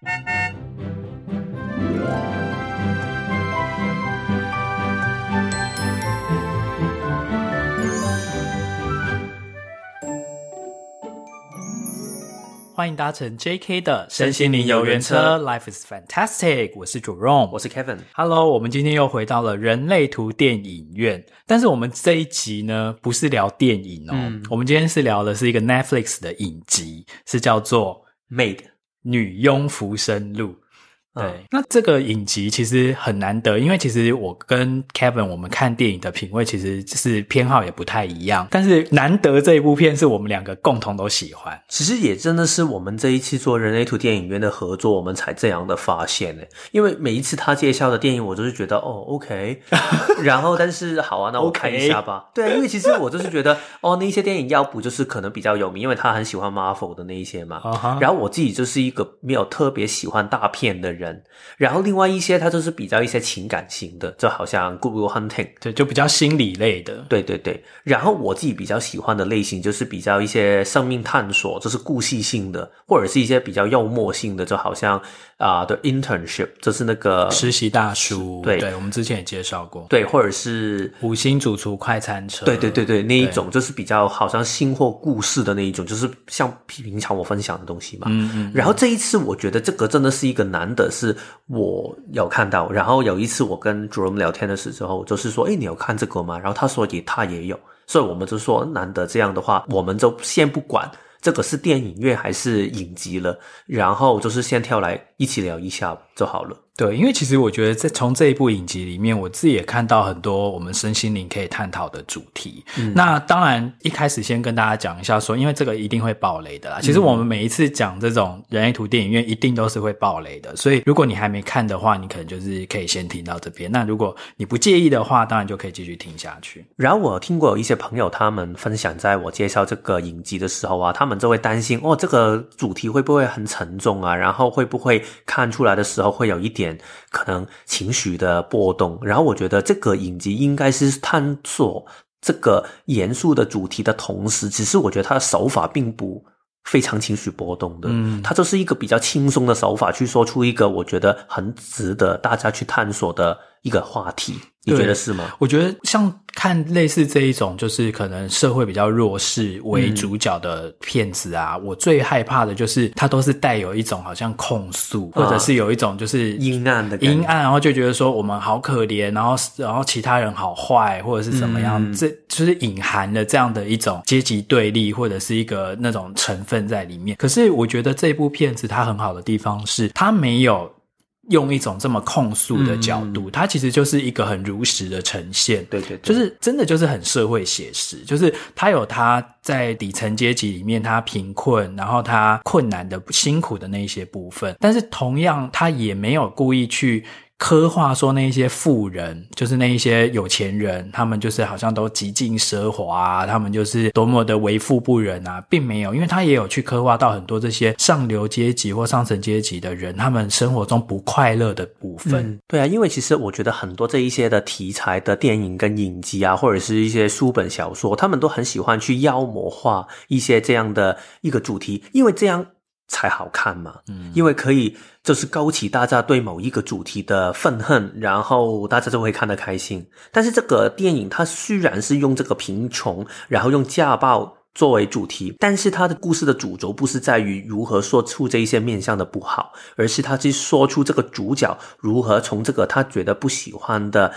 欢迎搭乘 JK 的身心灵游园车，Life is fantastic。我是 Jerome，我是 Kevin。Hello，我们今天又回到了人类图电影院，但是我们这一集呢，不是聊电影哦，嗯、我们今天是聊的是一个 Netflix 的影集，是叫做《Maid 女佣浮生录》。对，嗯、那这个影集其实很难得，因为其实我跟 Kevin 我们看电影的品味其实就是偏好也不太一样，但是难得这一部片是我们两个共同都喜欢。其实也真的是我们这一期做人类图电影院的合作，我们才这样的发现呢。因为每一次他介绍的电影，我都是觉得哦，OK，然后但是好啊，那我看一下吧。Okay 对，因为其实我就是觉得哦，那一些电影要不就是可能比较有名，因为他很喜欢 Marvel 的那一些嘛。Uh huh. 然后我自己就是一个没有特别喜欢大片的人。人，然后另外一些，他就是比较一些情感型的，就好像《Good Will Hunting》，对，就比较心理类的。对对对。然后我自己比较喜欢的类型，就是比较一些生命探索，就是故事性的，或者是一些比较幽默性的，就好像啊，的、呃、Internship，就是那个实习大叔。对对，我们之前也介绍过。对，或者是五星主厨快餐车。对对对对，那一种就是比较好像新或故事的那一种，就是像平常我分享的东西嘛。嗯，嗯嗯。然后这一次，我觉得这个真的是一个难得。是我有看到，然后有一次我跟 Jerome 聊天的时候，就是说，诶，你有看这个吗？然后他说也，他也有，所以我们就说，难得这样的话，我们就先不管这个是电影院还是 影集了，然后就是先跳来一起聊一下就好了。对，因为其实我觉得在从这一部影集里面，我自己也看到很多我们身心灵可以探讨的主题。嗯、那当然一开始先跟大家讲一下说，因为这个一定会爆雷的啦。其实我们每一次讲这种人类图电影院，一定都是会爆雷的。所以如果你还没看的话，你可能就是可以先听到这边。那如果你不介意的话，当然就可以继续听下去。然后我听过有一些朋友他们分享，在我介绍这个影集的时候啊，他们就会担心哦，这个主题会不会很沉重啊？然后会不会看出来的时候会有一点可能情绪的波动，然后我觉得这个影集应该是探索这个严肃的主题的同时，只是我觉得它的手法并不非常情绪波动的，嗯，它就是一个比较轻松的手法去说出一个我觉得很值得大家去探索的一个话题。你觉得是吗？我觉得像看类似这一种，就是可能社会比较弱势为主角的片子啊，嗯、我最害怕的就是它都是带有一种好像控诉，啊、或者是有一种就是阴暗的阴暗，然后就觉得说我们好可怜，然后然后其他人好坏，或者是怎么样，嗯、这就是隐含了这样的一种阶级对立，或者是一个那种成分在里面。可是我觉得这部片子它很好的地方是，它没有。用一种这么控诉的角度，嗯、它其实就是一个很如实的呈现。对对对，就是真的就是很社会写实，就是他有他在底层阶级里面他贫困，然后他困难的辛苦的那一些部分，但是同样他也没有故意去。刻画说那一些富人，就是那一些有钱人，他们就是好像都极尽奢华，他们就是多么的为富不仁啊，并没有，因为他也有去刻画到很多这些上流阶级或上层阶级的人，他们生活中不快乐的部分。嗯，对啊，因为其实我觉得很多这一些的题材的电影跟影集啊，或者是一些书本小说，他们都很喜欢去妖魔化一些这样的一个主题，因为这样。才好看嘛，嗯，因为可以就是勾起大家对某一个主题的愤恨，然后大家就会看得开心。但是这个电影它虽然是用这个贫穷，然后用家暴作为主题，但是它的故事的主轴不是在于如何说出这一些面向的不好，而是他去说出这个主角如何从这个他觉得不喜欢的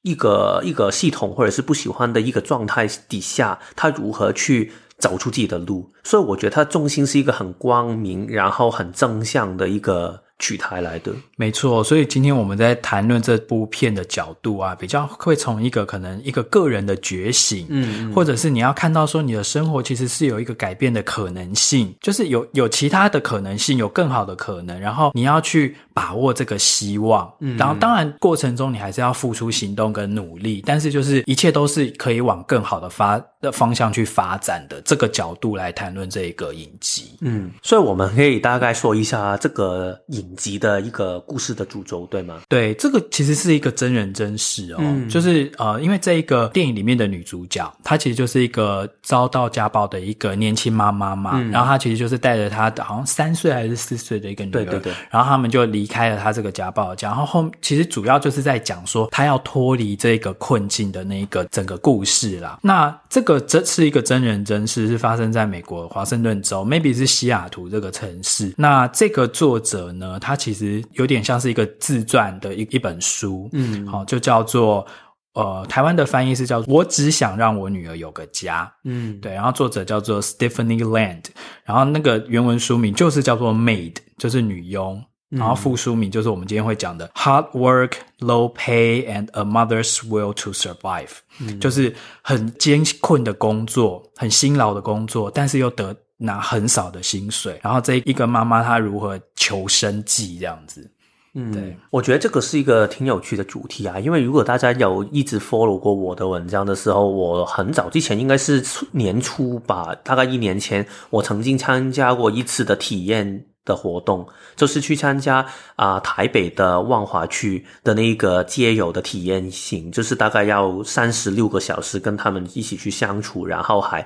一个一个系统，或者是不喜欢的一个状态底下，他如何去。走出自己的路，所以我觉得它重心是一个很光明，然后很正向的一个取材来的。没错，所以今天我们在谈论这部片的角度啊，比较会从一个可能一个个人的觉醒，嗯，嗯，或者是你要看到说你的生活其实是有一个改变的可能性，就是有有其他的可能性，有更好的可能，然后你要去把握这个希望，嗯，然后当然过程中你还是要付出行动跟努力，但是就是一切都是可以往更好的发。的方向去发展的这个角度来谈论这一个影集。嗯，所以我们可以大概说一下这个影集的一个故事的主轴，对吗？对，这个其实是一个真人真事哦，嗯、就是呃，因为这一个电影里面的女主角，她其实就是一个遭到家暴的一个年轻妈妈嘛，嗯、然后她其实就是带着她的好像三岁还是四岁的一个女儿，对对对，然后他们就离开了她这个家暴家，然后后其实主要就是在讲说她要脱离这个困境的那一个整个故事啦。那这个这是一个真人真事，是发生在美国华盛顿州，maybe 是西雅图这个城市。那这个作者呢，他其实有点像是一个自传的一一本书，嗯，好，就叫做呃，台湾的翻译是叫做“我只想让我女儿有个家”，嗯，对。然后作者叫做 Stephanie Land，然后那个原文书名就是叫做 “Maid”，就是女佣。然后副书名就是我们今天会讲的 Hard Work, Low Pay and a Mother's Will to Survive，嗯，就是很艰困的工作，很辛劳的工作，但是又得拿很少的薪水。然后这一个妈妈她如何求生计这样子。嗯，对，我觉得这个是一个挺有趣的主题啊，因为如果大家有一直 follow 过我的文章的时候，我很早之前应该是年初吧，大概一年前，我曾经参加过一次的体验。的活动就是去参加啊、台北的万华区的那个街友的体验型，就是大概要三十六个小时跟他们一起去相处，然后还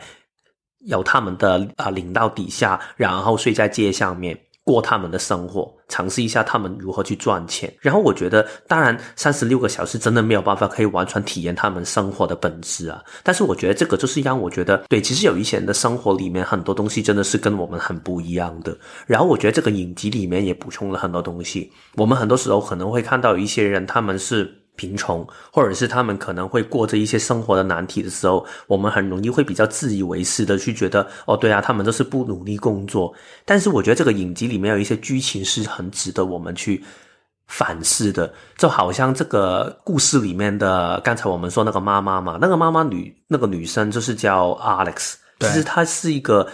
有他们的啊、领到底下，然后睡在街上面。过他们的生活，尝试一下他们如何去赚钱。然后我觉得，当然三十六个小时真的没有办法可以完全体验他们生活的本质啊。但是我觉得这个就是让我觉得，对，其实有一些人的生活里面很多东西真的是跟我们很不一样的。然后我觉得这个影集里面也补充了很多东西。我们很多时候可能会看到一些人，他们是。贫穷，或者是他们可能会过着一些生活的难题的时候，我们很容易会比较自以为是的去觉得，哦，对啊，他们都是不努力工作。但是我觉得这个影集里面有一些剧情是很值得我们去反思的，就好像这个故事里面的刚才我们说那个妈妈嘛，那个妈妈女那个女生就是叫 Alex，其实她是一个。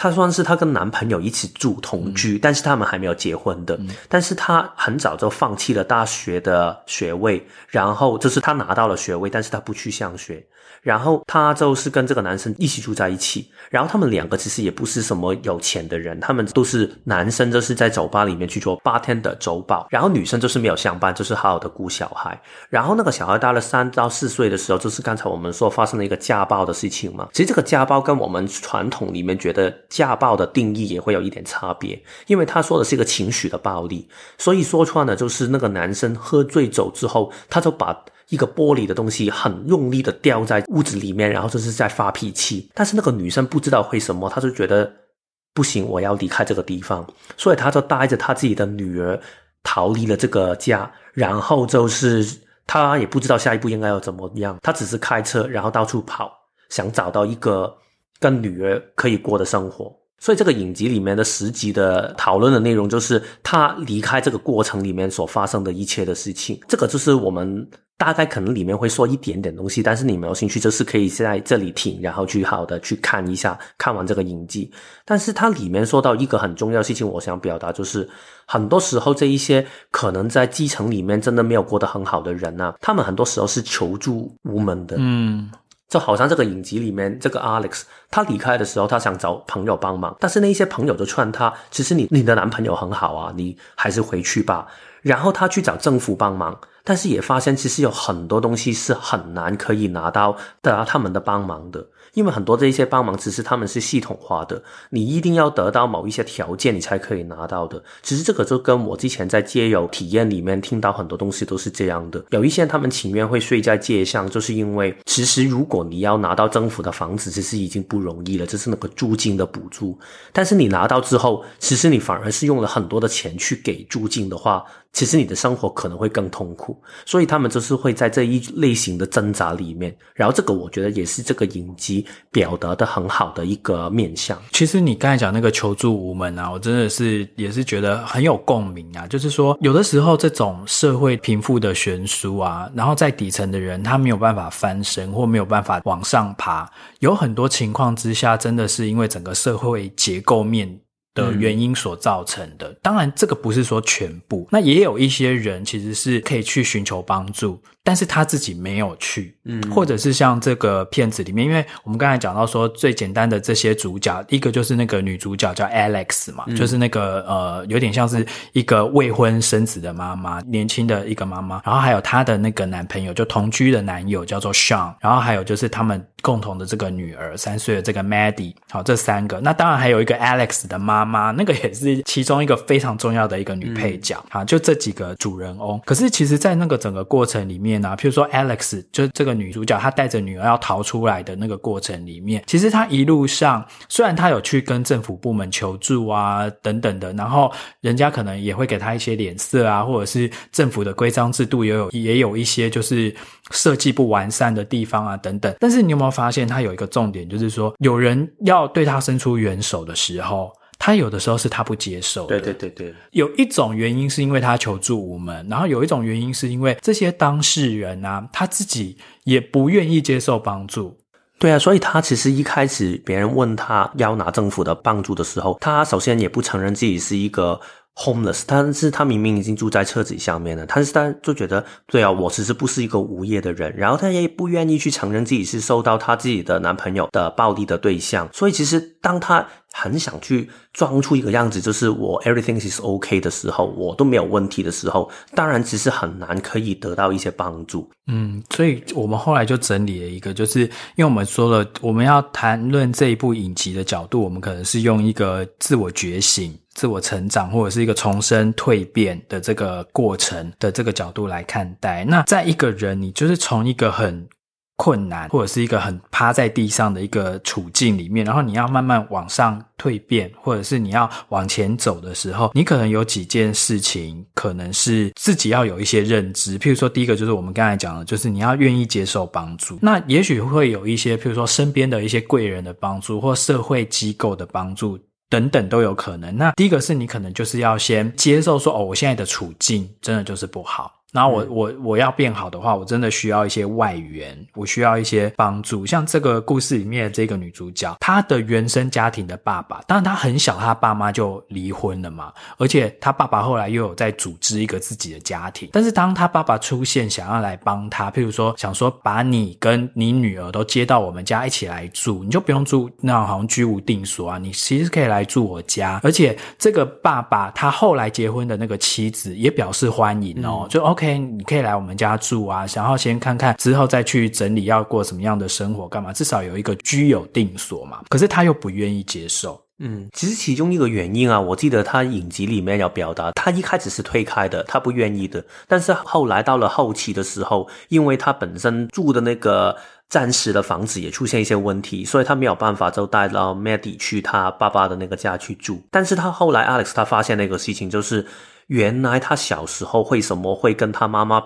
她算是她跟男朋友一起住同居，嗯、但是他们还没有结婚的。嗯、但是她很早就放弃了大学的学位，然后就是她拿到了学位，但是她不去上学。然后她就是跟这个男生一起住在一起。然后他们两个其实也不是什么有钱的人，他们都是男生就是在酒吧里面去做 bartender 酒保，然后女生就是没有上班，就是好好的顾小孩。然后那个小孩大了三到四岁的时候，就是刚才我们说发生了一个家暴的事情嘛。其实这个家暴跟我们传统里面觉得。家暴的定义也会有一点差别，因为他说的是一个情绪的暴力，所以说穿了就是那个男生喝醉酒之后，他就把一个玻璃的东西很用力的掉在屋子里面，然后就是在发脾气。但是那个女生不知道为什么，她就觉得不行，我要离开这个地方，所以她就带着她自己的女儿逃离了这个家，然后就是她也不知道下一步应该要怎么样，她只是开车然后到处跑，想找到一个。跟女儿可以过的生活，所以这个影集里面的十集的讨论的内容，就是他离开这个过程里面所发生的一切的事情。这个就是我们大概可能里面会说一点点东西，但是你没有兴趣，就是可以在这里听，然后去好的去看一下，看完这个影集。但是它里面说到一个很重要的事情，我想表达就是，很多时候这一些可能在基层里面真的没有过得很好的人呢、他们很多时候是求助无门的。嗯。就好像这个影集里面这个 Alex，他离开的时候，他想找朋友帮忙，但是那一些朋友就劝他，其实你你的男朋友很好啊，你还是回去吧。然后他去找政府帮忙，但是也发现其实有很多东西是很难可以拿到得到他们的帮忙的。因为很多这一些帮忙只是他们是系统化的，你一定要得到某一些条件，你才可以拿到的。其实这个就跟我之前在街友体验里面听到很多东西都是这样的。有一些他们情愿会睡在街上，就是因为其实如果你要拿到政府的房子，其实已经不容易了，这是那个租金的补助。但是你拿到之后，其实你反而是用了很多的钱去给租金的话。其实你的生活可能会更痛苦，所以他们就是会在这一类型的挣扎里面。然后这个我觉得也是这个影集表达的很好的一个面向。其实你刚才讲那个求助无门啊，我真的是也是觉得很有共鸣啊。就是说，有的时候这种社会贫富的悬殊啊，然后在底层的人他没有办法翻身或没有办法往上爬，有很多情况之下，真的是因为整个社会结构面。的原因所造成的，嗯、当然这个不是说全部，那也有一些人其实是可以去寻求帮助，但是他自己没有去，嗯，或者是像这个片子里面，因为我们刚才讲到说最简单的这些主角，一个就是那个女主角叫 Alex 嘛，嗯、就是那个呃有点像是一个未婚生子的妈妈，年轻的一个妈妈，然后还有她的那个男朋友，就同居的男友叫做 Sean，然后还有就是他们共同的这个女儿三岁的这个 Maddie，好，这三个，那当然还有一个 Alex 的妈妈，那个也是其中一个非常重要的一个女配角，好、嗯，就这几个主人翁，可是其实，在那个整个过程里面。那譬如说，Alex 就这个女主角，她带着女儿要逃出来的那个过程里面，其实她一路上虽然她有去跟政府部门求助啊等等的，然后人家可能也会给她一些脸色啊，或者是政府的规章制度也有也有一些就是设计不完善的地方啊等等。但是你有没有发现，她有一个重点，就是说有人要对她伸出援手的时候。他有的时候是他不接受的，对对对对。有一种原因是因为他求助无门，然后有一种原因是因为这些当事人啊，他自己也不愿意接受帮助。对啊，所以他其实一开始别人问他要拿政府的帮助的时候，他首先也不承认自己是一个 homeless，但是他明明已经住在车子下面了，但是他就觉得，对啊，我其实不是一个无业的人，然后他也不愿意去承认自己是受到他自己的男朋友的暴力的对象，所以其实当他很想去装出一个样子，就是我 everything is OK 的时候，我都没有问题的时候，当然其实很难可以得到一些帮助。嗯，所以我们后来就整理了一个，就是因为我们说了，我们要谈论这一部影集的角度，我们可能是用一个自我觉醒。自我成长或者是一个重生蜕变的这个过程的这个角度来看待。那在一个人，你就是从一个很困难或者是一个很趴在地上的一个处境里面，然后你要慢慢往上蜕变，或者是你要往前走的时候，你可能有几件事情可能是自己要有一些认知。譬如说，第一个就是我们刚才讲的，就是你要愿意接受帮助。那也许会有一些，譬如说身边的一些贵人的帮助，或社会机构的帮助。等等都有可能。那第一个是你可能就是要先接受说，哦，我现在的处境真的就是不好。然后我我我要变好的话，我真的需要一些外援，我需要一些帮助。像这个故事里面的这个女主角，她的原生家庭的爸爸，当然她很小，她爸妈就离婚了嘛。而且她爸爸后来又有在组织一个自己的家庭。但是当她爸爸出现，想要来帮她，譬如说想说把你跟你女儿都接到我们家一起来住，你就不用住那种好像居无定所啊，你其实可以来住我家。而且这个爸爸他后来结婚的那个妻子也表示欢迎哦，就 OK。OK，你可以来我们家住啊，然后先看看，之后再去整理要过什么样的生活，干嘛？至少有一个居有定所嘛。可是他又不愿意接受。嗯，其实其中一个原因啊，我记得他影集里面要表达，他一开始是推开的，他不愿意的。但是后来到了后期的时候，因为他本身住的那个暂时的房子也出现一些问题，所以他没有办法就带到 Maddie 去他爸爸的那个家去住。但是他后来 Alex 他发现那个事情就是。原来他小时候为什么会跟他妈妈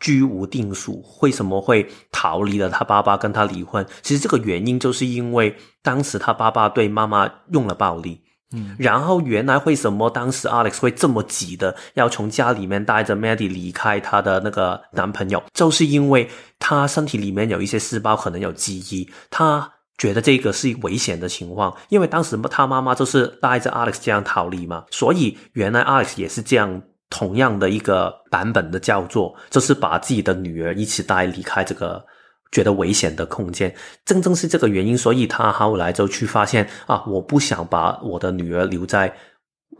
居无定所？为什么会逃离了他爸爸跟他离婚？其实这个原因就是因为当时他爸爸对妈妈用了暴力。嗯，然后原来为什么当时 Alex 会这么急的要从家里面带着 Maddie 离开他的那个男朋友？就是因为他身体里面有一些细胞可能有记忆，他。觉得这个是危险的情况，因为当时他妈妈就是带着 Alex 这样逃离嘛，所以原来 Alex 也是这样同样的一个版本的叫做，就是把自己的女儿一起带离开这个觉得危险的空间。正正是这个原因，所以他后来就去发现啊，我不想把我的女儿留在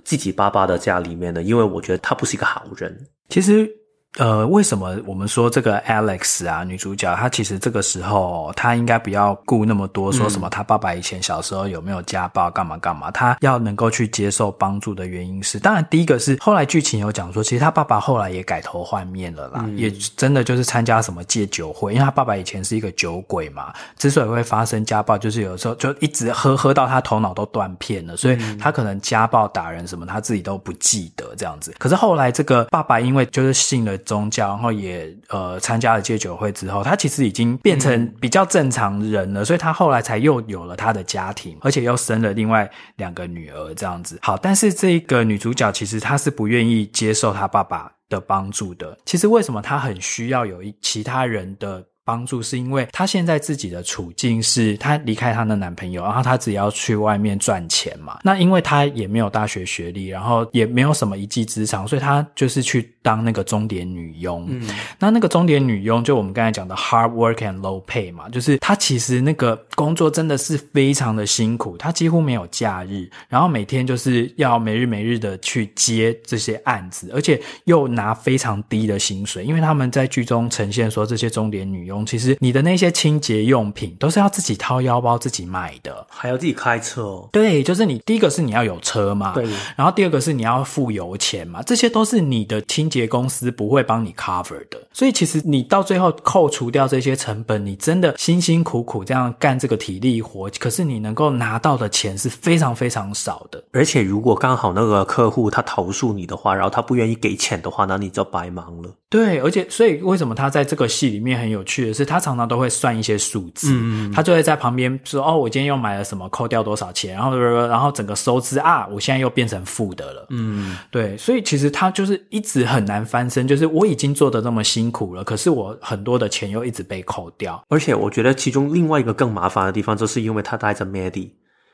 自己爸爸的家里面的，因为我觉得他不是一个好人。其实。呃，为什么我们说这个 Alex 啊，女主角她其实这个时候她应该不要顾那么多，说什么她爸爸以前小时候有没有家暴，干嘛干嘛？她要能够去接受帮助的原因是，当然第一个是后来剧情有讲说，其实她爸爸后来也改头换面了啦，嗯、也真的就是参加什么戒酒会，因为她爸爸以前是一个酒鬼嘛，之所以会发生家暴，就是有时候就一直喝喝到他头脑都断片了，所以他可能家暴打人什么他自己都不记得这样子。可是后来这个爸爸因为就是信了。宗教，然后也呃参加了戒酒会之后，他其实已经变成比较正常人了，所以他后来才又有了他的家庭，而且又生了另外两个女儿这样子。好，但是这个女主角其实她是不愿意接受她爸爸的帮助的。其实为什么她很需要有一其他人的帮助，是因为她现在自己的处境是，她离开她的男朋友，然后她只要去外面赚钱嘛。那因为她也没有大学学历，然后也没有什么一技之长，所以她就是去当那个钟点女佣。嗯，那那个钟点女佣，就我们刚才讲的 hard work and low pay 嘛，就是她其实那个工作真的是非常的辛苦，她几乎没有假日，然后每天就是要没日没日的去接这些案子，而且又拿非常低的薪水，因为他们在剧中呈现说，这些钟点女佣，其实你的那些清洁用品都是要自己掏腰包自己买的，还要自己开车哦。对，就是你第一个是你要有车嘛，对，然后第二个是你要付油钱嘛，这些都是你的清洁公司不会帮你 cover 的，所以其实你到最后扣除掉这些成本，你真的辛辛苦苦这样干这个体力活，可是你能够拿到的钱是非常非常少的，而且如果刚好那个客户他投诉你的话，然后他不愿意给钱的话，那你就白忙了。对，而且所以为什么他在这个戏里面很有趣的是，他常常都会算一些数字，嗯，他就会在旁边说：“哦，我今天又买了什么，扣掉多少钱，然后然后整个收支啊，我现在又变成负的了。”嗯，对，所以其实他就是一直很难翻身，就是我已经做的那么辛苦了，可是我很多的钱又一直被扣掉，而且我觉得其中另外一个更麻烦的地方，就是因为他带着 Maddie。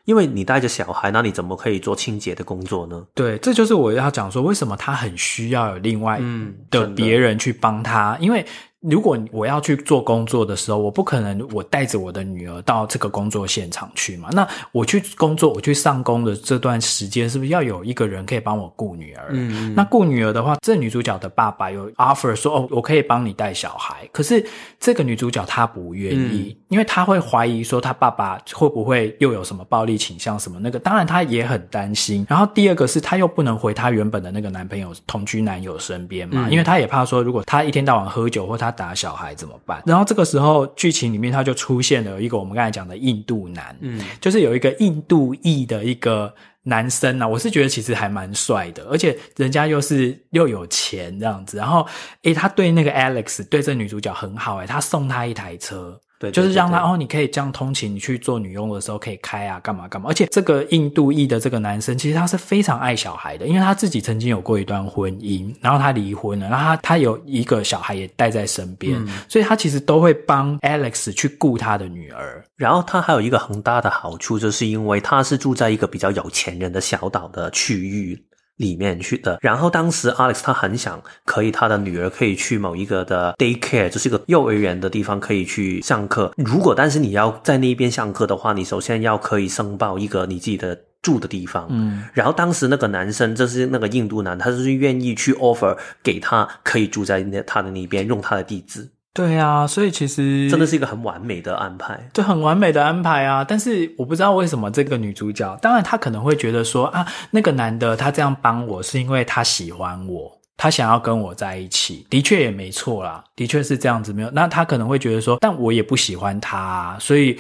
因为你带着小孩，那你怎么可以做清洁的工作呢？对，这就是我要讲说，为什么他很需要有另外的别人去帮他，因为。如果我要去做工作的时候，我不可能我带着我的女儿到这个工作现场去嘛。那我去工作，我去上工的这段时间，是不是要有一个人可以帮我顾女儿？嗯，那顾女儿的话，这女主角的爸爸有 offer 说，哦，我可以帮你带小孩。可是这个女主角她不愿意，嗯，因为他会怀疑说，他爸爸会不会又有什么暴力倾向什么那个。当然他也很担心。然后第二个是他又不能回他原本的那个男朋友同居男友身边嘛，嗯，因为他也怕说，如果他一天到晚喝酒或他。打小孩怎么办？然后这个时候剧情里面他就出现了一个我们刚才讲的印度男，嗯，就是有一个印度裔的一个男生啊，我是觉得其实还蛮帅的，而且人家又是又有钱这样子。然后诶，他对那个 Alex 对这女主角很好诶，他送她一台车。对，就是让他哦，你可以这样通勤，你去做女佣的时候可以开啊，干嘛干嘛。而且这个印度裔的这个男生，其实他是非常爱小孩的，因为他自己曾经有过一段婚姻，然后他离婚了，然后他他有一个小孩也带在身边，嗯，所以他其实都会帮 Alex 去顾他的女儿。然后他还有一个很大的好处，就是因为他是住在一个比较有钱人的小岛的区域。里面去的，然后当时 Alex 他很想可以他的女儿可以去某一个的 daycare，就是一个幼儿园的地方可以去上课。如果但是你要在那边上课的话，你首先要可以申报一个你自己的住的地方。嗯，然后当时那个男生就是那个印度男，他就是愿意去 offer 给他可以住在那他的那边，用他的地址。对啊，所以其实真的是一个很完美的安排，对，很完美的安排啊！但是我不知道为什么这个女主角，当然她可能会觉得说啊，那个男的他这样帮我是因为他喜欢我，他想要跟我在一起，的确也没错啦，的确是这样子没有。那他可能会觉得说，但我也不喜欢他啊，所以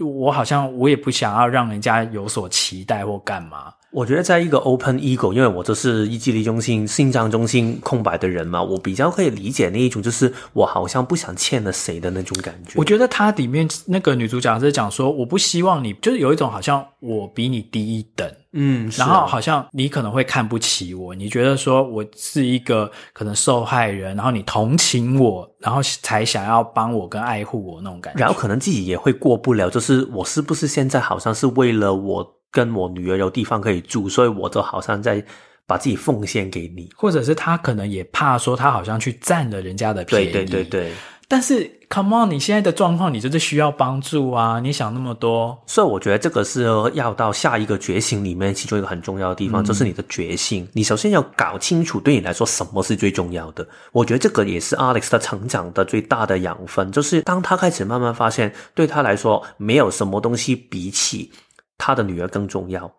我好像我也不想要让人家有所期待或干嘛。我觉得在一个 open ego，因为我就是意志力中心、心脏中心空白的人嘛，我比较可以理解那一种，就是我好像不想欠了谁的那种感觉。我觉得它里面那个女主角是讲说，我不希望你，就是有一种好像我比你低一等，嗯，然后好像你可能会看不起我，你觉得说我是一个可能受害人，然后你同情我，然后才想要帮我跟爱护我那种感觉，然后可能自己也会过不了，就是我是不是现在好像是为了我。跟我女儿有地方可以住，所以我就好像在把自己奉献给你，或者是他可能也怕说他好像去占了人家的便宜，对对对对。但是，come on，你现在的状况，你就是需要帮助啊！你想那么多，所以我觉得这个是要到下一个觉醒里面，其中一个很重要的地方，嗯，就是你的觉醒。你首先要搞清楚，对你来说什么是最重要的。我觉得这个也是 Alex 他成长的最大的养分，就是当他开始慢慢发现，对他来说，没有什么东西比起。他的女儿更重要，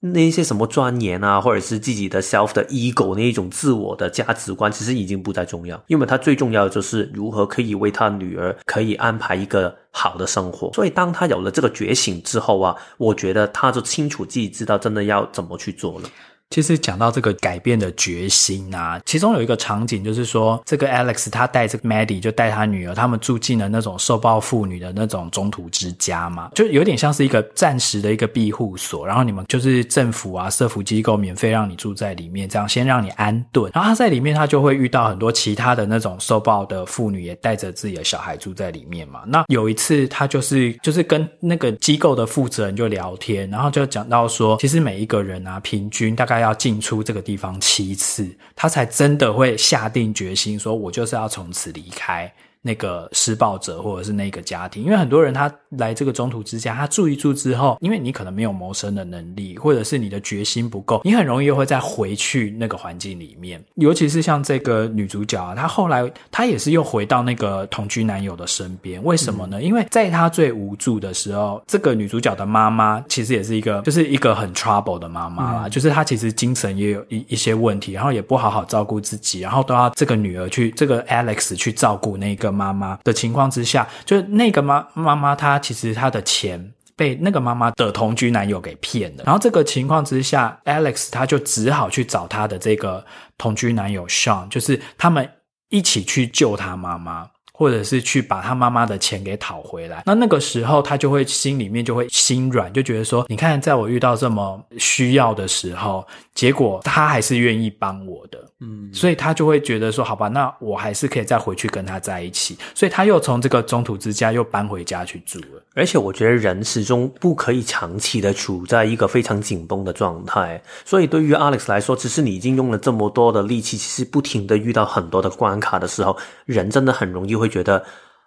那些什么钻研啊，或者是自己的 self 的 ego 那一种自我的价值观，其实已经不再重要，因为他最重要的就是如何可以为他女儿可以安排一个好的生活。所以当他有了这个觉醒之后啊，我觉得他就清楚自己知道真的要怎么去做了。其实讲到这个改变的决心啊，其中有一个场景就是说，这个 Alex 他带这个 Maddie 就带他女儿，他们住进了那种受暴妇女的那种中途之家嘛，就有点像是一个暂时的一个庇护所，然后你们就是政府啊、社福机构免费让你住在里面，这样先让你安顿。然后他在里面，他就会遇到很多其他的那种受暴的妇女，也带着自己的小孩住在里面嘛。那有一次，他就是就是跟那个机构的负责人就聊天，然后就讲到说，其实每一个人啊，平均大概。要进出这个地方七次，他才真的会下定决心说：“我就是要从此离开。”那个施暴者或者是那个家庭，因为很多人他来这个中途之家，他住一住之后，因为你可能没有谋生的能力，或者是你的决心不够，你很容易又会再回去那个环境里面。尤其是像这个女主角啊，她后来她也是又回到那个同居男友的身边，为什么呢？嗯、因为在她最无助的时候，这个女主角的妈妈其实也是一个，就是一个很 trouble 的妈妈啦，嗯、就是她其实精神也有一一些问题，然后也不好好照顾自己，然后都要这个女儿去这个 Alex 去照顾那个。妈妈的情况之下，就是那个妈妈妈，她其实她的钱被那个妈妈的同居男友给骗了。然后这个情况之下，Alex 他就只好去找他的这个同居男友 Sean，就是他们一起去救他妈妈，或者是去把他妈妈的钱给讨回来。那那个时候，他就会心里面就会心软，就觉得说，你看，在我遇到这么需要的时候，结果他还是愿意帮我的。嗯，所以他就会觉得说，好吧，那我还是可以再回去跟他在一起。所以他又从这个中途之家又搬回家去住了。而且我觉得人始终不可以长期的处在一个非常紧绷的状态。所以对于 Alex 来说，其实你已经用了这么多的力气，其实不停的遇到很多的关卡的时候，人真的很容易会觉得，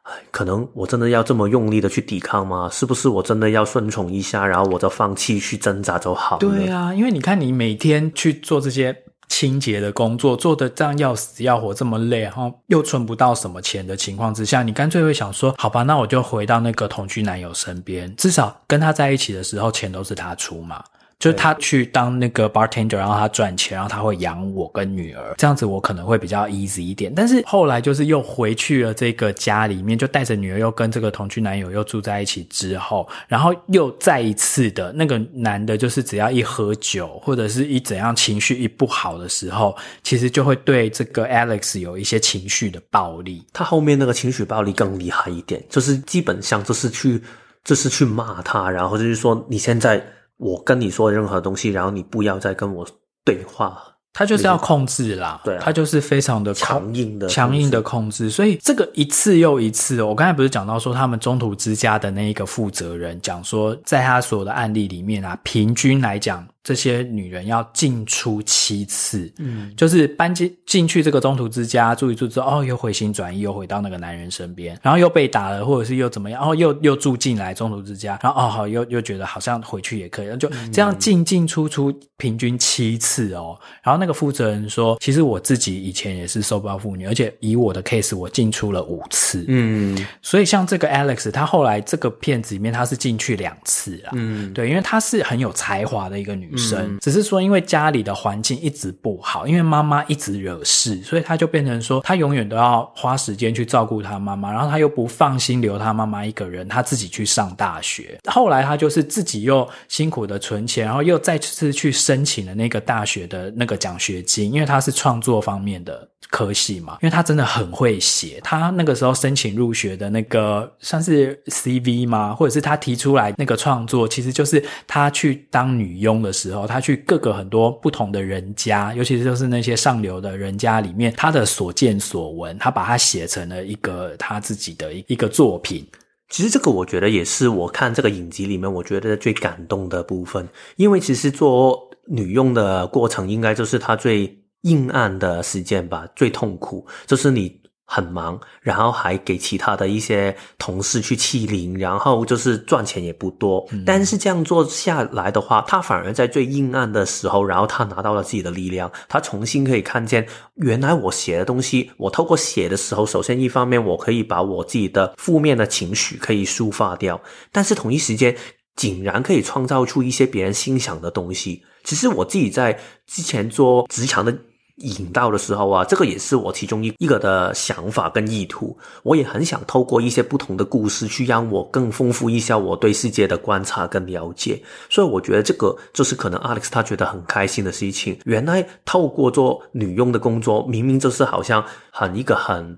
哎，可能我真的要这么用力的去抵抗吗？是不是我真的要顺从一下，然后我就放弃去挣扎就好了？对啊，因为你看你每天去做这些。清洁的工作做的这样要死要活这么累，然后又存不到什么钱的情况之下，你干脆会想说，好吧，那我就回到那个同居男友身边，至少跟他在一起的时候，钱都是他出嘛。就是他去当那个 bartender，然后他赚钱，然后他会养我跟女儿，这样子我可能会比较 easy 一点。但是后来就是又回去了这个家里面，就带着女儿又跟这个同居男友又住在一起之后，然后又再一次的那个男的，就是只要一喝酒或者是一怎样情绪一不好的时候，其实就会对这个 Alex 有一些情绪的暴力。他后面那个情绪暴力更厉害一点，就是基本上就是去就是去骂他，然后就是说你现在。我跟你说任何东西，然后你不要再跟我对话。他就是要控制啦，对啊，他就是非常的强硬的、强硬的控制。所以这个一次又一次，我刚才不是讲到说，他们中途之家的那一个负责人讲说，在他所有的案例里面啊，平均来讲。这些女人要进出七次，嗯，就是搬进进去这个中途之家住一住之后，哦，又回心转意，又回到那个男人身边，然后又被打了，或者是又怎么样，然后又又住进来中途之家，然后哦，好，又又觉得好像回去也可以，就这样进进出出，平均七次哦。然后那个负责人说，其实我自己以前也是受暴妇女，而且以我的 case，我进出了五次，嗯，所以像这个 Alex，他后来这个片子里面他是进去两次啊，嗯，对，因为他是很有才华的一个女。女生、嗯、只是说，因为家里的环境一直不好，因为妈妈一直惹事，所以他就变成说，他永远都要花时间去照顾他妈妈，然后他又不放心留他妈妈一个人，他自己去上大学。后来他就是自己又辛苦的存钱，然后又再次去申请了那个大学的那个奖学金，因为他是创作方面的科系嘛，因为他真的很会写。他那个时候申请入学的那个算是 CV 吗？或者是他提出来那个创作，其实就是他去当女佣的时候。时候，他去各个很多不同的人家，尤其是就是那些上流的人家里面，他的所见所闻，他把它写成了一个他自己的一个作品。其实这个我觉得也是我看这个影集里面我觉得最感动的部分，因为其实做女佣的过程应该就是他最阴暗的时间吧，最痛苦，就是你。很忙，然后还给其他的一些同事去欺凌，然后就是赚钱也不多。嗯、但是这样做下来的话，他反而在最阴暗的时候，然后他拿到了自己的力量，他重新可以看见，原来我写的东西，我透过写的时候，首先一方面我可以把我自己的负面的情绪可以抒发掉，但是同一时间，竟然可以创造出一些别人欣赏的东西。其实我自己在之前做职场的。引到的时候啊，这个也是我其中一一个的想法跟意图。我也很想透过一些不同的故事，去让我更丰富一下我对世界的观察跟了解。所以我觉得这个就是可能 Alex 他觉得很开心的事情。原来透过做女佣的工作，明明就是好像很一个很。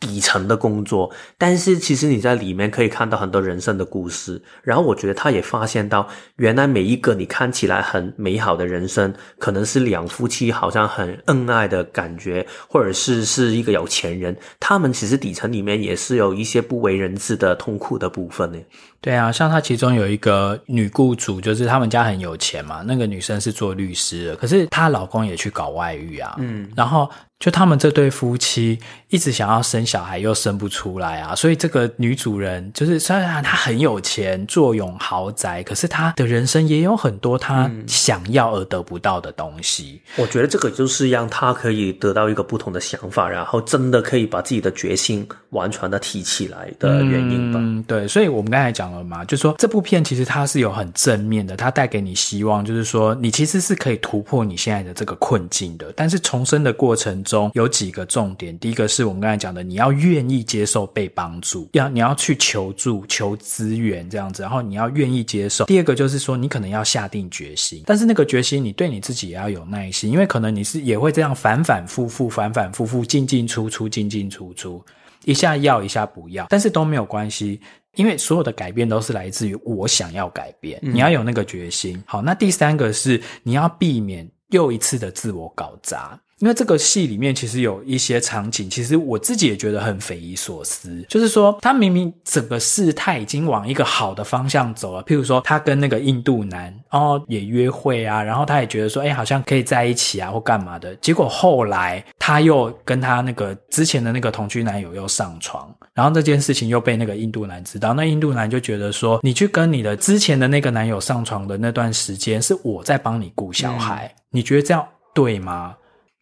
底层的工作，但是其实你在里面可以看到很多人生的故事。然后我觉得他也发现到，原来每一个你看起来很美好的人生，可能是两夫妻好像很恩爱的感觉，或者是是一个有钱人，他们其实底层里面也是有一些不为人知的痛苦的部分呢。对啊，像他其中有一个女雇主，就是他们家很有钱嘛，那个女生是做律师的，可是她老公也去搞外遇啊，嗯，然后。就他们这对夫妻一直想要生小孩，又生不出来啊，所以这个女主人就是虽然她很有钱，坐拥豪宅，可是她的人生也有很多她想要而得不到的东西。我觉得这个就是让她可以得到一个不同的想法，然后真的可以把自己的决心完全的提起来的原因吧。嗯，对，所以我们刚才讲了嘛，就是说这部片其实它是有很正面的，它带给你希望，就是说你其实是可以突破你现在的这个困境的，但是重生的过程中有几个重点，第一个是我们刚才讲的，你要愿意接受被帮助，要你要去求助、求资源这样子，然后你要愿意接受。第二个就是说，你可能要下定决心，但是那个决心，你对你自己也要有耐心，因为可能你是也会这样反反复复、反反复复、进进出出、进进出出，一下要一下不要，但是都没有关系，因为所有的改变都是来自于我想要改变，你要有那个决心。好，那第三个是你要避免又一次的自我搞砸。因为这个戏里面其实有一些场景，其实我自己也觉得很匪夷所思。就是说，他明明整个事态已经往一个好的方向走了，譬如说，他跟那个印度男哦也约会啊，然后他也觉得说，哎，好像可以在一起啊，或干嘛的。结果后来他又跟他那个之前的那个同居男友又上床，然后这件事情又被那个印度男知道，那印度男就觉得说，你去跟你的之前的那个男友上床的那段时间，是我在帮你顾小孩，嗯，你觉得这样对吗？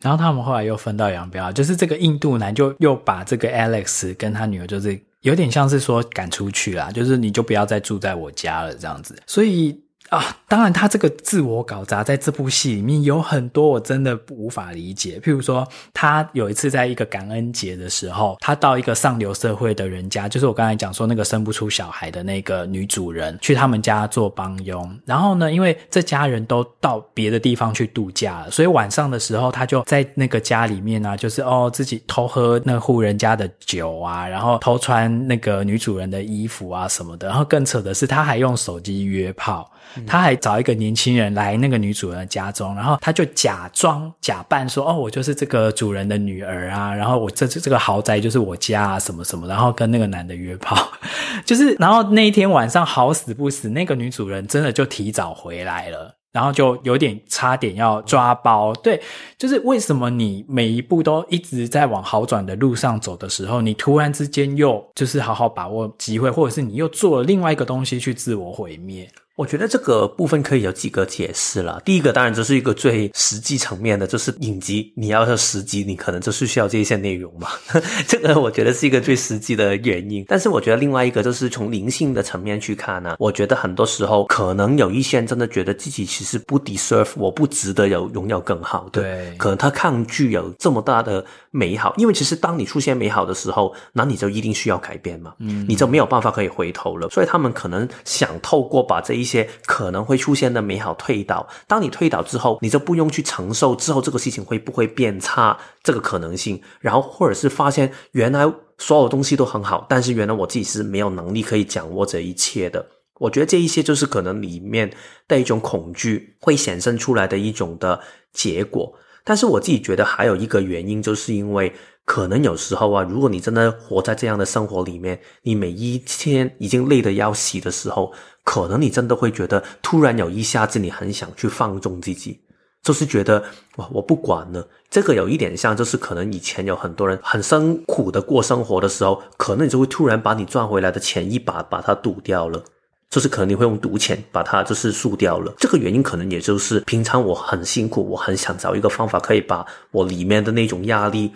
然后他们后来又分道扬镳，就是这个印度男就又把这个 Alex 跟他女儿，就是有点像是说赶出去啦，就是你就不要再住在我家了这样子，所以。啊，当然，他这个自我搞砸，在这部戏里面有很多我真的无法理解。譬如说，他有一次在一个感恩节的时候，他到一个上流社会的人家，就是我刚才讲说那个生不出小孩的那个女主人，去他们家做帮佣。然后呢，因为这家人都到别的地方去度假了，所以晚上的时候，他就在那个家里面呢、啊，就是哦自己偷喝那户人家的酒啊，然后偷穿那个女主人的衣服啊什么的。然后更扯的是，他还用手机约炮。他还找一个年轻人来那个女主人家中，然后他就假装假扮说：“哦，我就是这个主人的女儿啊，然后我这这个豪宅就是我家啊，什么什么。”然后跟那个男的约炮，就是然后那一天晚上好死不死，那个女主人真的就提早回来了，然后就有点差点要抓包。对，就是为什么你每一步都一直在往好转的路上走的时候，你突然之间又就是好好把握机会，或者是你又做了另外一个东西去自我毁灭？我觉得这个部分可以有几个解释了。第一个当然就是一个最实际层面的，就是影集你要是十集，你可能就是需要这一些内容嘛。这个我觉得是一个最实际的原因。但是我觉得另外一个就是从灵性的层面去看呢，我觉得很多时候可能有一些人真的觉得自己其实不 deserve，我不值得有拥有更好的。对，可能他抗拒有这么大的美好，因为其实当你出现美好的时候，那你就一定需要改变嘛。嗯，你就没有办法可以回头了。所以他们可能想透过把这一些可能会出现的美好退倒，当你退倒之后，你就不用去承受之后这个事情会不会变差这个可能性，然后或者是发现原来所有东西都很好，但是原来我自己是没有能力可以掌握这一切的。我觉得这一些就是可能里面的一种恐惧会显现出来的一种的结果。但是我自己觉得还有一个原因，就是因为。可能有时候啊，如果你真的活在这样的生活里面，你每一天已经累得要死的时候，可能你真的会觉得，突然有一下子你很想去放纵自己，就是觉得哇，我不管了。这个有一点像，就是可能以前有很多人很辛苦的过生活的时候，可能你就会突然把你赚回来的钱一把把它赌掉了，就是可能你会用赌钱把它就是输掉了。这个原因可能也就是平常我很辛苦，我很想找一个方法可以把我里面的那种压力。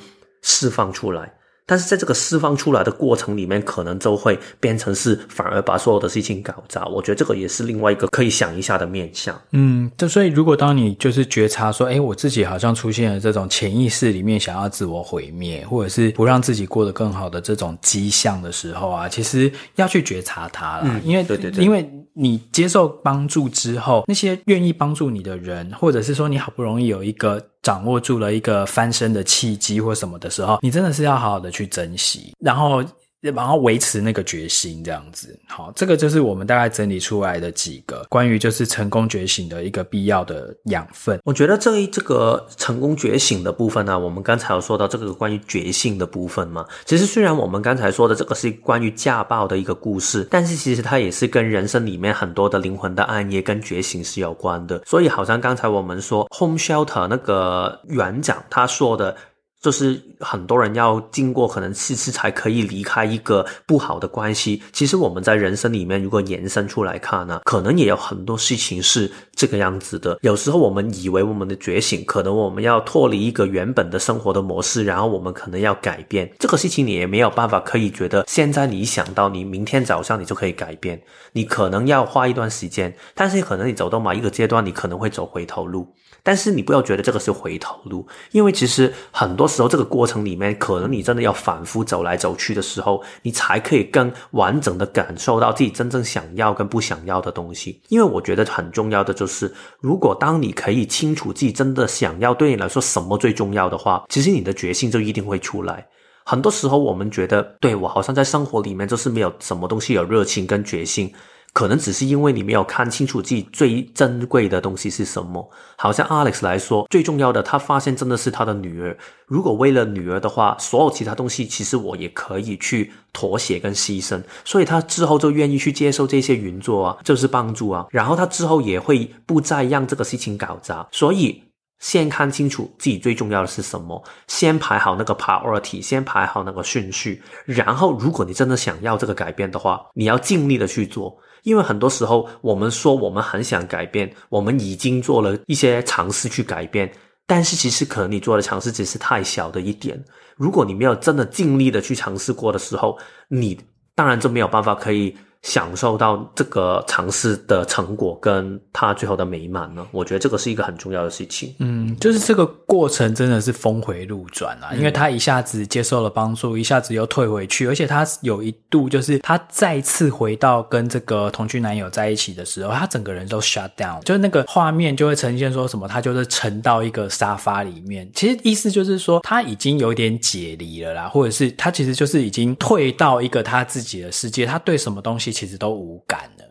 释放出来，但是在这个释放出来的过程里面，可能就会变成是反而把所有的事情搞砸。我觉得这个也是另外一个可以想一下的面向。嗯，就所以如果当你就是觉察说，哎，我自己好像出现了这种潜意识里面想要自我毁灭，或者是不让自己过得更好的这种迹象的时候啊，其实要去觉察它啦。嗯，因为对对对，因为你接受帮助之后，那些愿意帮助你的人，或者是说你好不容易有一个。掌握住了一个翻身的契机或什么的时候，你真的是要好好的去珍惜，然后。然后维持那个决心，这样子，好，这个就是我们大概整理出来的几个关于就是成功觉醒的一个必要的养分。我觉得这一这个成功觉醒的部分呢，我们刚才有说到这个关于觉性的部分嘛。其实虽然我们刚才说的这个是关于家暴的一个故事，但是其实它也是跟人生里面很多的灵魂的暗夜跟觉醒是有关的。所以好像刚才我们说 Home Shelter 那个园长他说的。就是很多人要经过可能四次才可以离开一个不好的关系。其实我们在人生里面，如果延伸出来看呢，可能也有很多事情是这个样子的。有时候我们以为我们的觉醒，可能我们要脱离一个原本的生活的模式，然后我们可能要改变这个事情，你也没有办法可以觉得现在你想到你明天早上你就可以改变，你可能要花一段时间，但是可能你走到某一个阶段，你可能会走回头路。但是你不要觉得这个是回头路，因为其实很多时候这个过程里面，可能你真的要反复走来走去的时候，你才可以更完整的感受到自己真正想要跟不想要的东西。因为我觉得很重要的就是，如果当你可以清楚自己真的想要，对你来说什么最重要的话，其实你的决心就一定会出来。很多时候我们觉得，对，我好像在生活里面就是没有什么东西有热情跟决心。可能只是因为你没有看清楚自己最珍贵的东西是什么。好像 Alex 来说，最重要的，他发现真的是他的女儿。如果为了女儿的话，所有其他东西其实我也可以去妥协跟牺牲。所以他之后就愿意去接受这些运作啊，就是帮助啊。然后他之后也会不再让这个事情搞砸。所以先看清楚自己最重要的是什么，先排好那个 priority，先排好那个顺序。然后，如果你真的想要这个改变的话，你要尽力的去做。因为很多时候，我们说我们很想改变，我们已经做了一些尝试去改变，但是其实可能你做的尝试只是太小的一点。如果你没有真的尽力的去尝试过的时候，你当然就没有办法可以。享受到这个尝试的成果跟他最后的美满呢？我觉得这个是一个很重要的事情。嗯，就是这个过程真的是峰回路转啊，嗯、因为他一下子接受了帮助，一下子又退回去，而且他有一度就是他再次回到跟这个同居男友在一起的时候，他整个人都 shut down，就是那个画面就会呈现说什么，他就是沉到一个沙发里面。其实意思就是说他已经有点解离了啦，或者是他其实就是已经退到一个他自己的世界，他对什么东西。其实都无感了。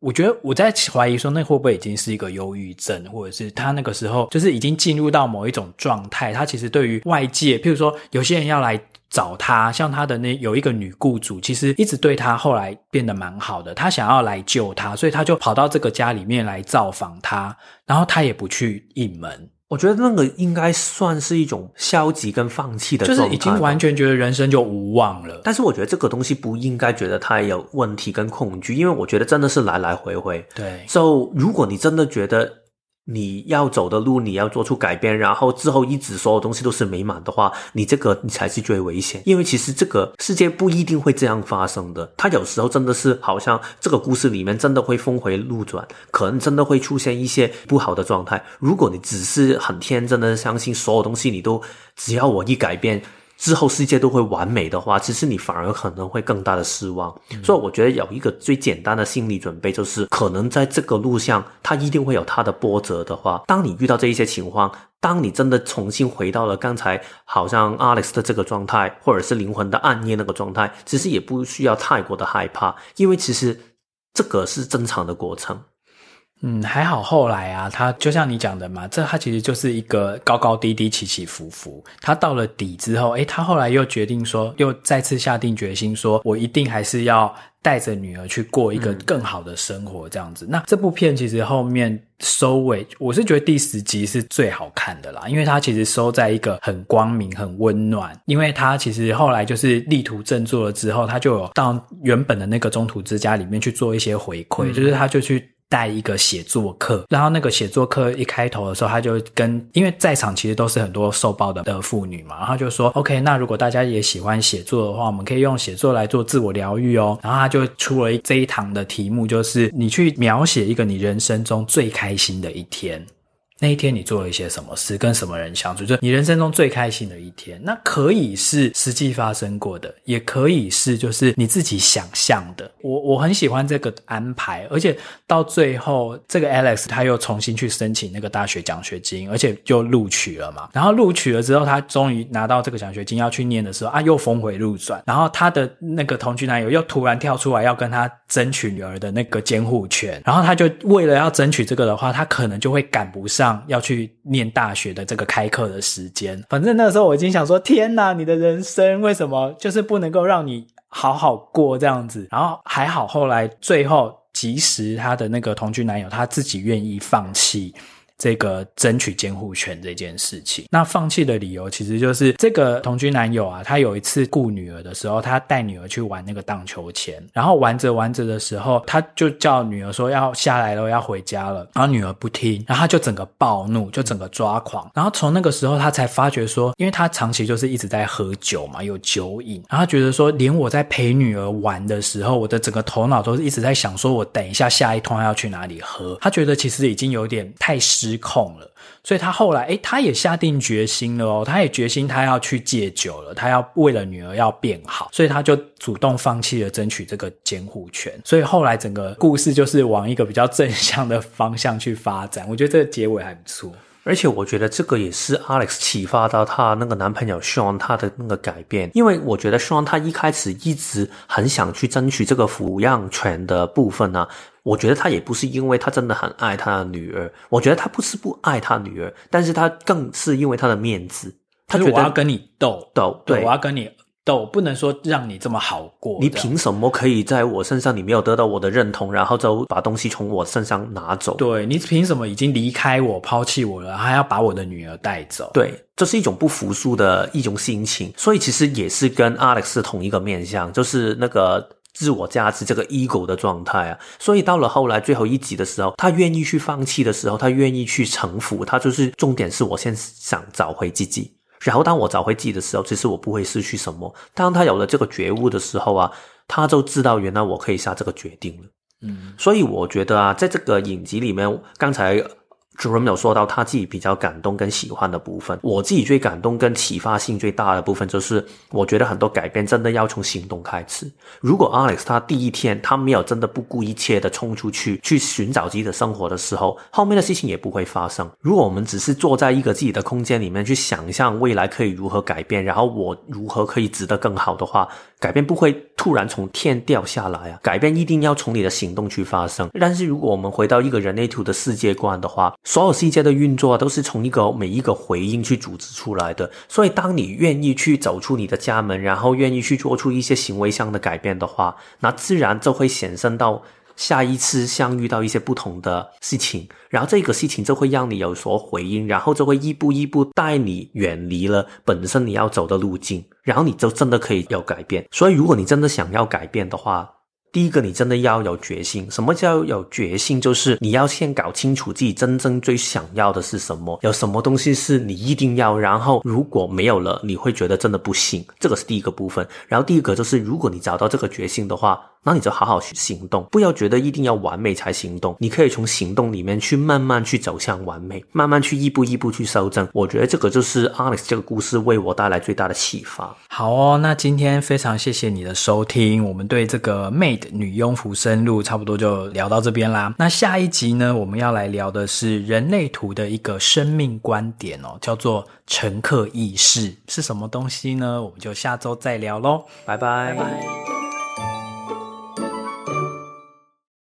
我觉得我在怀疑说，那会不会已经是一个忧郁症，或者是他那个时候就是已经进入到某一种状态？他其实对于外界，譬如说有些人要来找他，像他的那有一个女雇主，其实一直对他后来变得蛮好的。他想要来救他，所以他就跑到这个家里面来造访他，然后他也不去应门。我觉得那个应该算是一种消极跟放弃的状态，就是已经完全觉得人生就无望了。但是我觉得这个东西不应该觉得它有问题跟恐惧，因为我觉得真的是来来回回。对，所以如果你真的觉得。你要走的路，你要做出改变，然后之后一直所有东西都是美满的话，你这个你才是最危险。因为其实这个世界不一定会这样发生的，它有时候真的是好像这个故事里面真的会峰回路转，可能真的会出现一些不好的状态。如果你只是很天真的相信所有东西，你都只要我一改变。之后世界都会完美的话，其实你反而可能会更大的失望。嗯、所以我觉得有一个最简单的心理准备，就是可能在这个路上，它一定会有它的波折的话，当你遇到这一些情况，当你真的重新回到了刚才好像 Alex 的这个状态，或者是灵魂的暗夜那个状态，其实也不需要太过的害怕，因为其实这个是正常的过程。嗯，还好后来啊，他就像你讲的嘛，这他其实就是一个高高低低、起起伏伏。他到了底之后，诶，他后来又决定说，又再次下定决心说，我一定还是要带着女儿去过一个更好的生活，这样子。嗯、那这部片其实后面收尾，我是觉得第十集是最好看的啦，因为它其实收在一个很光明、很温暖。因为他其实后来就是力图振作了之后，他就有到原本的那个中途之家里面去做一些回馈，嗯、就是他就去。带一个写作课，然后那个写作课一开头的时候，他就跟因为在场其实都是很多受暴的的妇女嘛，然后就说：“OK，那如果大家也喜欢写作的话，我们可以用写作来做自我疗愈哦。”然后他就出了这一堂的题目，就是你去描写一个你人生中最开心的一天。那一天你做了一些什么事，跟什么人相处，就你人生中最开心的一天。那可以是实际发生过的，也可以是就是你自己想象的。我我很喜欢这个安排，而且到最后，这个 Alex 他又重新去申请那个大学奖学金，而且就录取了嘛。然后录取了之后，他终于拿到这个奖学金要去念的时候啊，又峰回路转。然后他的那个同居男友又突然跳出来要跟他争取女儿的那个监护权，然后他就为了要争取这个的话，他可能就会赶不上。要去念大学的这个开课的时间，反正那时候我已经想说：天哪，你的人生为什么就是不能够让你好好过这样子？然后还好，后来最后，即使他的那个同居男友他自己愿意放弃。这个争取监护权这件事情，那放弃的理由其实就是这个同居男友啊，他有一次顾女儿的时候，他带女儿去玩那个荡秋千，然后玩着玩着的时候，他就叫女儿说要下来了，要回家了，然后女儿不听，然后他就整个暴怒，就整个抓狂，然后从那个时候他才发觉说，因为他长期就是一直在喝酒嘛，有酒瘾，然后他觉得说，连我在陪女儿玩的时候，我的整个头脑都是一直在想说，我等一下下一通要去哪里喝，他觉得其实已经有点太失。失控了，所以他后来，诶，他也下定决心了哦，他也决心他要去戒酒了，他要为了女儿要变好，所以他就主动放弃了争取这个监护权。所以后来整个故事就是往一个比较正向的方向去发展，我觉得这个结尾还不错。而且我觉得这个也是 Alex 启发到她那个男朋友 Sean 他的那个改变，因为我觉得 Sean 他一开始一直很想去争取这个抚养权的部分呢、啊，我觉得他也不是因为他真的很爱他的女儿，我觉得他不是不爱他女儿，但是他更是因为他的面子，他觉得我要跟你斗斗，对，我要跟你。斗不能说让你这么好过，你凭什么可以在我身上你没有得到我的认同，然后就把东西从我身上拿走？对，你凭什么已经离开我、抛弃我了，还要把我的女儿带走？对，这是一种不服输的一种心情，所以其实也是跟 Alex 同一个面向，就是那个自我价值这个 ego 的状态啊。所以到了后来最后一集的时候，他愿意去放弃的时候，他愿意去臣服，他就是重点是我先想找回自己。然后当我找回自己的时候，其实我不会失去什么。当他有了这个觉悟的时候啊，他就知道原来我可以下这个决定了。嗯，所以我觉得啊，在这个影集里面，刚才。主人有说到他自己比较感动跟喜欢的部分，我自己最感动跟启发性最大的部分就是，我觉得很多改变真的要从行动开始。如果 Alex 他第一天他没有真的不顾一切的冲出去去寻找自己的生活的时候，后面的事情也不会发生。如果我们只是坐在一个自己的空间里面去想象未来可以如何改变，然后我如何可以值得更好的话，改变不会突然从天掉下来啊！改变一定要从你的行动去发生。但是如果我们回到一个人类图的世界观的话，所有世界的运作都是从一个每一个回应去组织出来的，所以当你愿意去走出你的家门，然后愿意去做出一些行为上的改变的话，那自然就会显生到下一次相遇到一些不同的事情，然后这个事情就会让你有所回应，然后就会一步一步带你远离了本身你要走的路径，然后你就真的可以有改变。所以如果你真的想要改变的话，第一个，你真的要有决心。什么叫有决心？就是你要先搞清楚自己真正最想要的是什么，有什么东西是你一定要，然后如果没有了，你会觉得真的不行。这个是第一个部分。然后第二个就是，如果你找到这个决心的话，那你就好好去行动，不要觉得一定要完美才行动。你可以从行动里面去慢慢去走向完美，慢慢去一步一步去修正。我觉得这个就是 Alex 这个故事为我带来最大的启发。好哦，那今天非常谢谢你的收听，我们对这个 Made。女佣浮生录差不多就聊到这边啦。那下一集呢，我们要来聊的是人类图的一个生命观点哦，叫做乘客意识是什么东西呢？我们就下周再聊喽，拜拜。拜拜。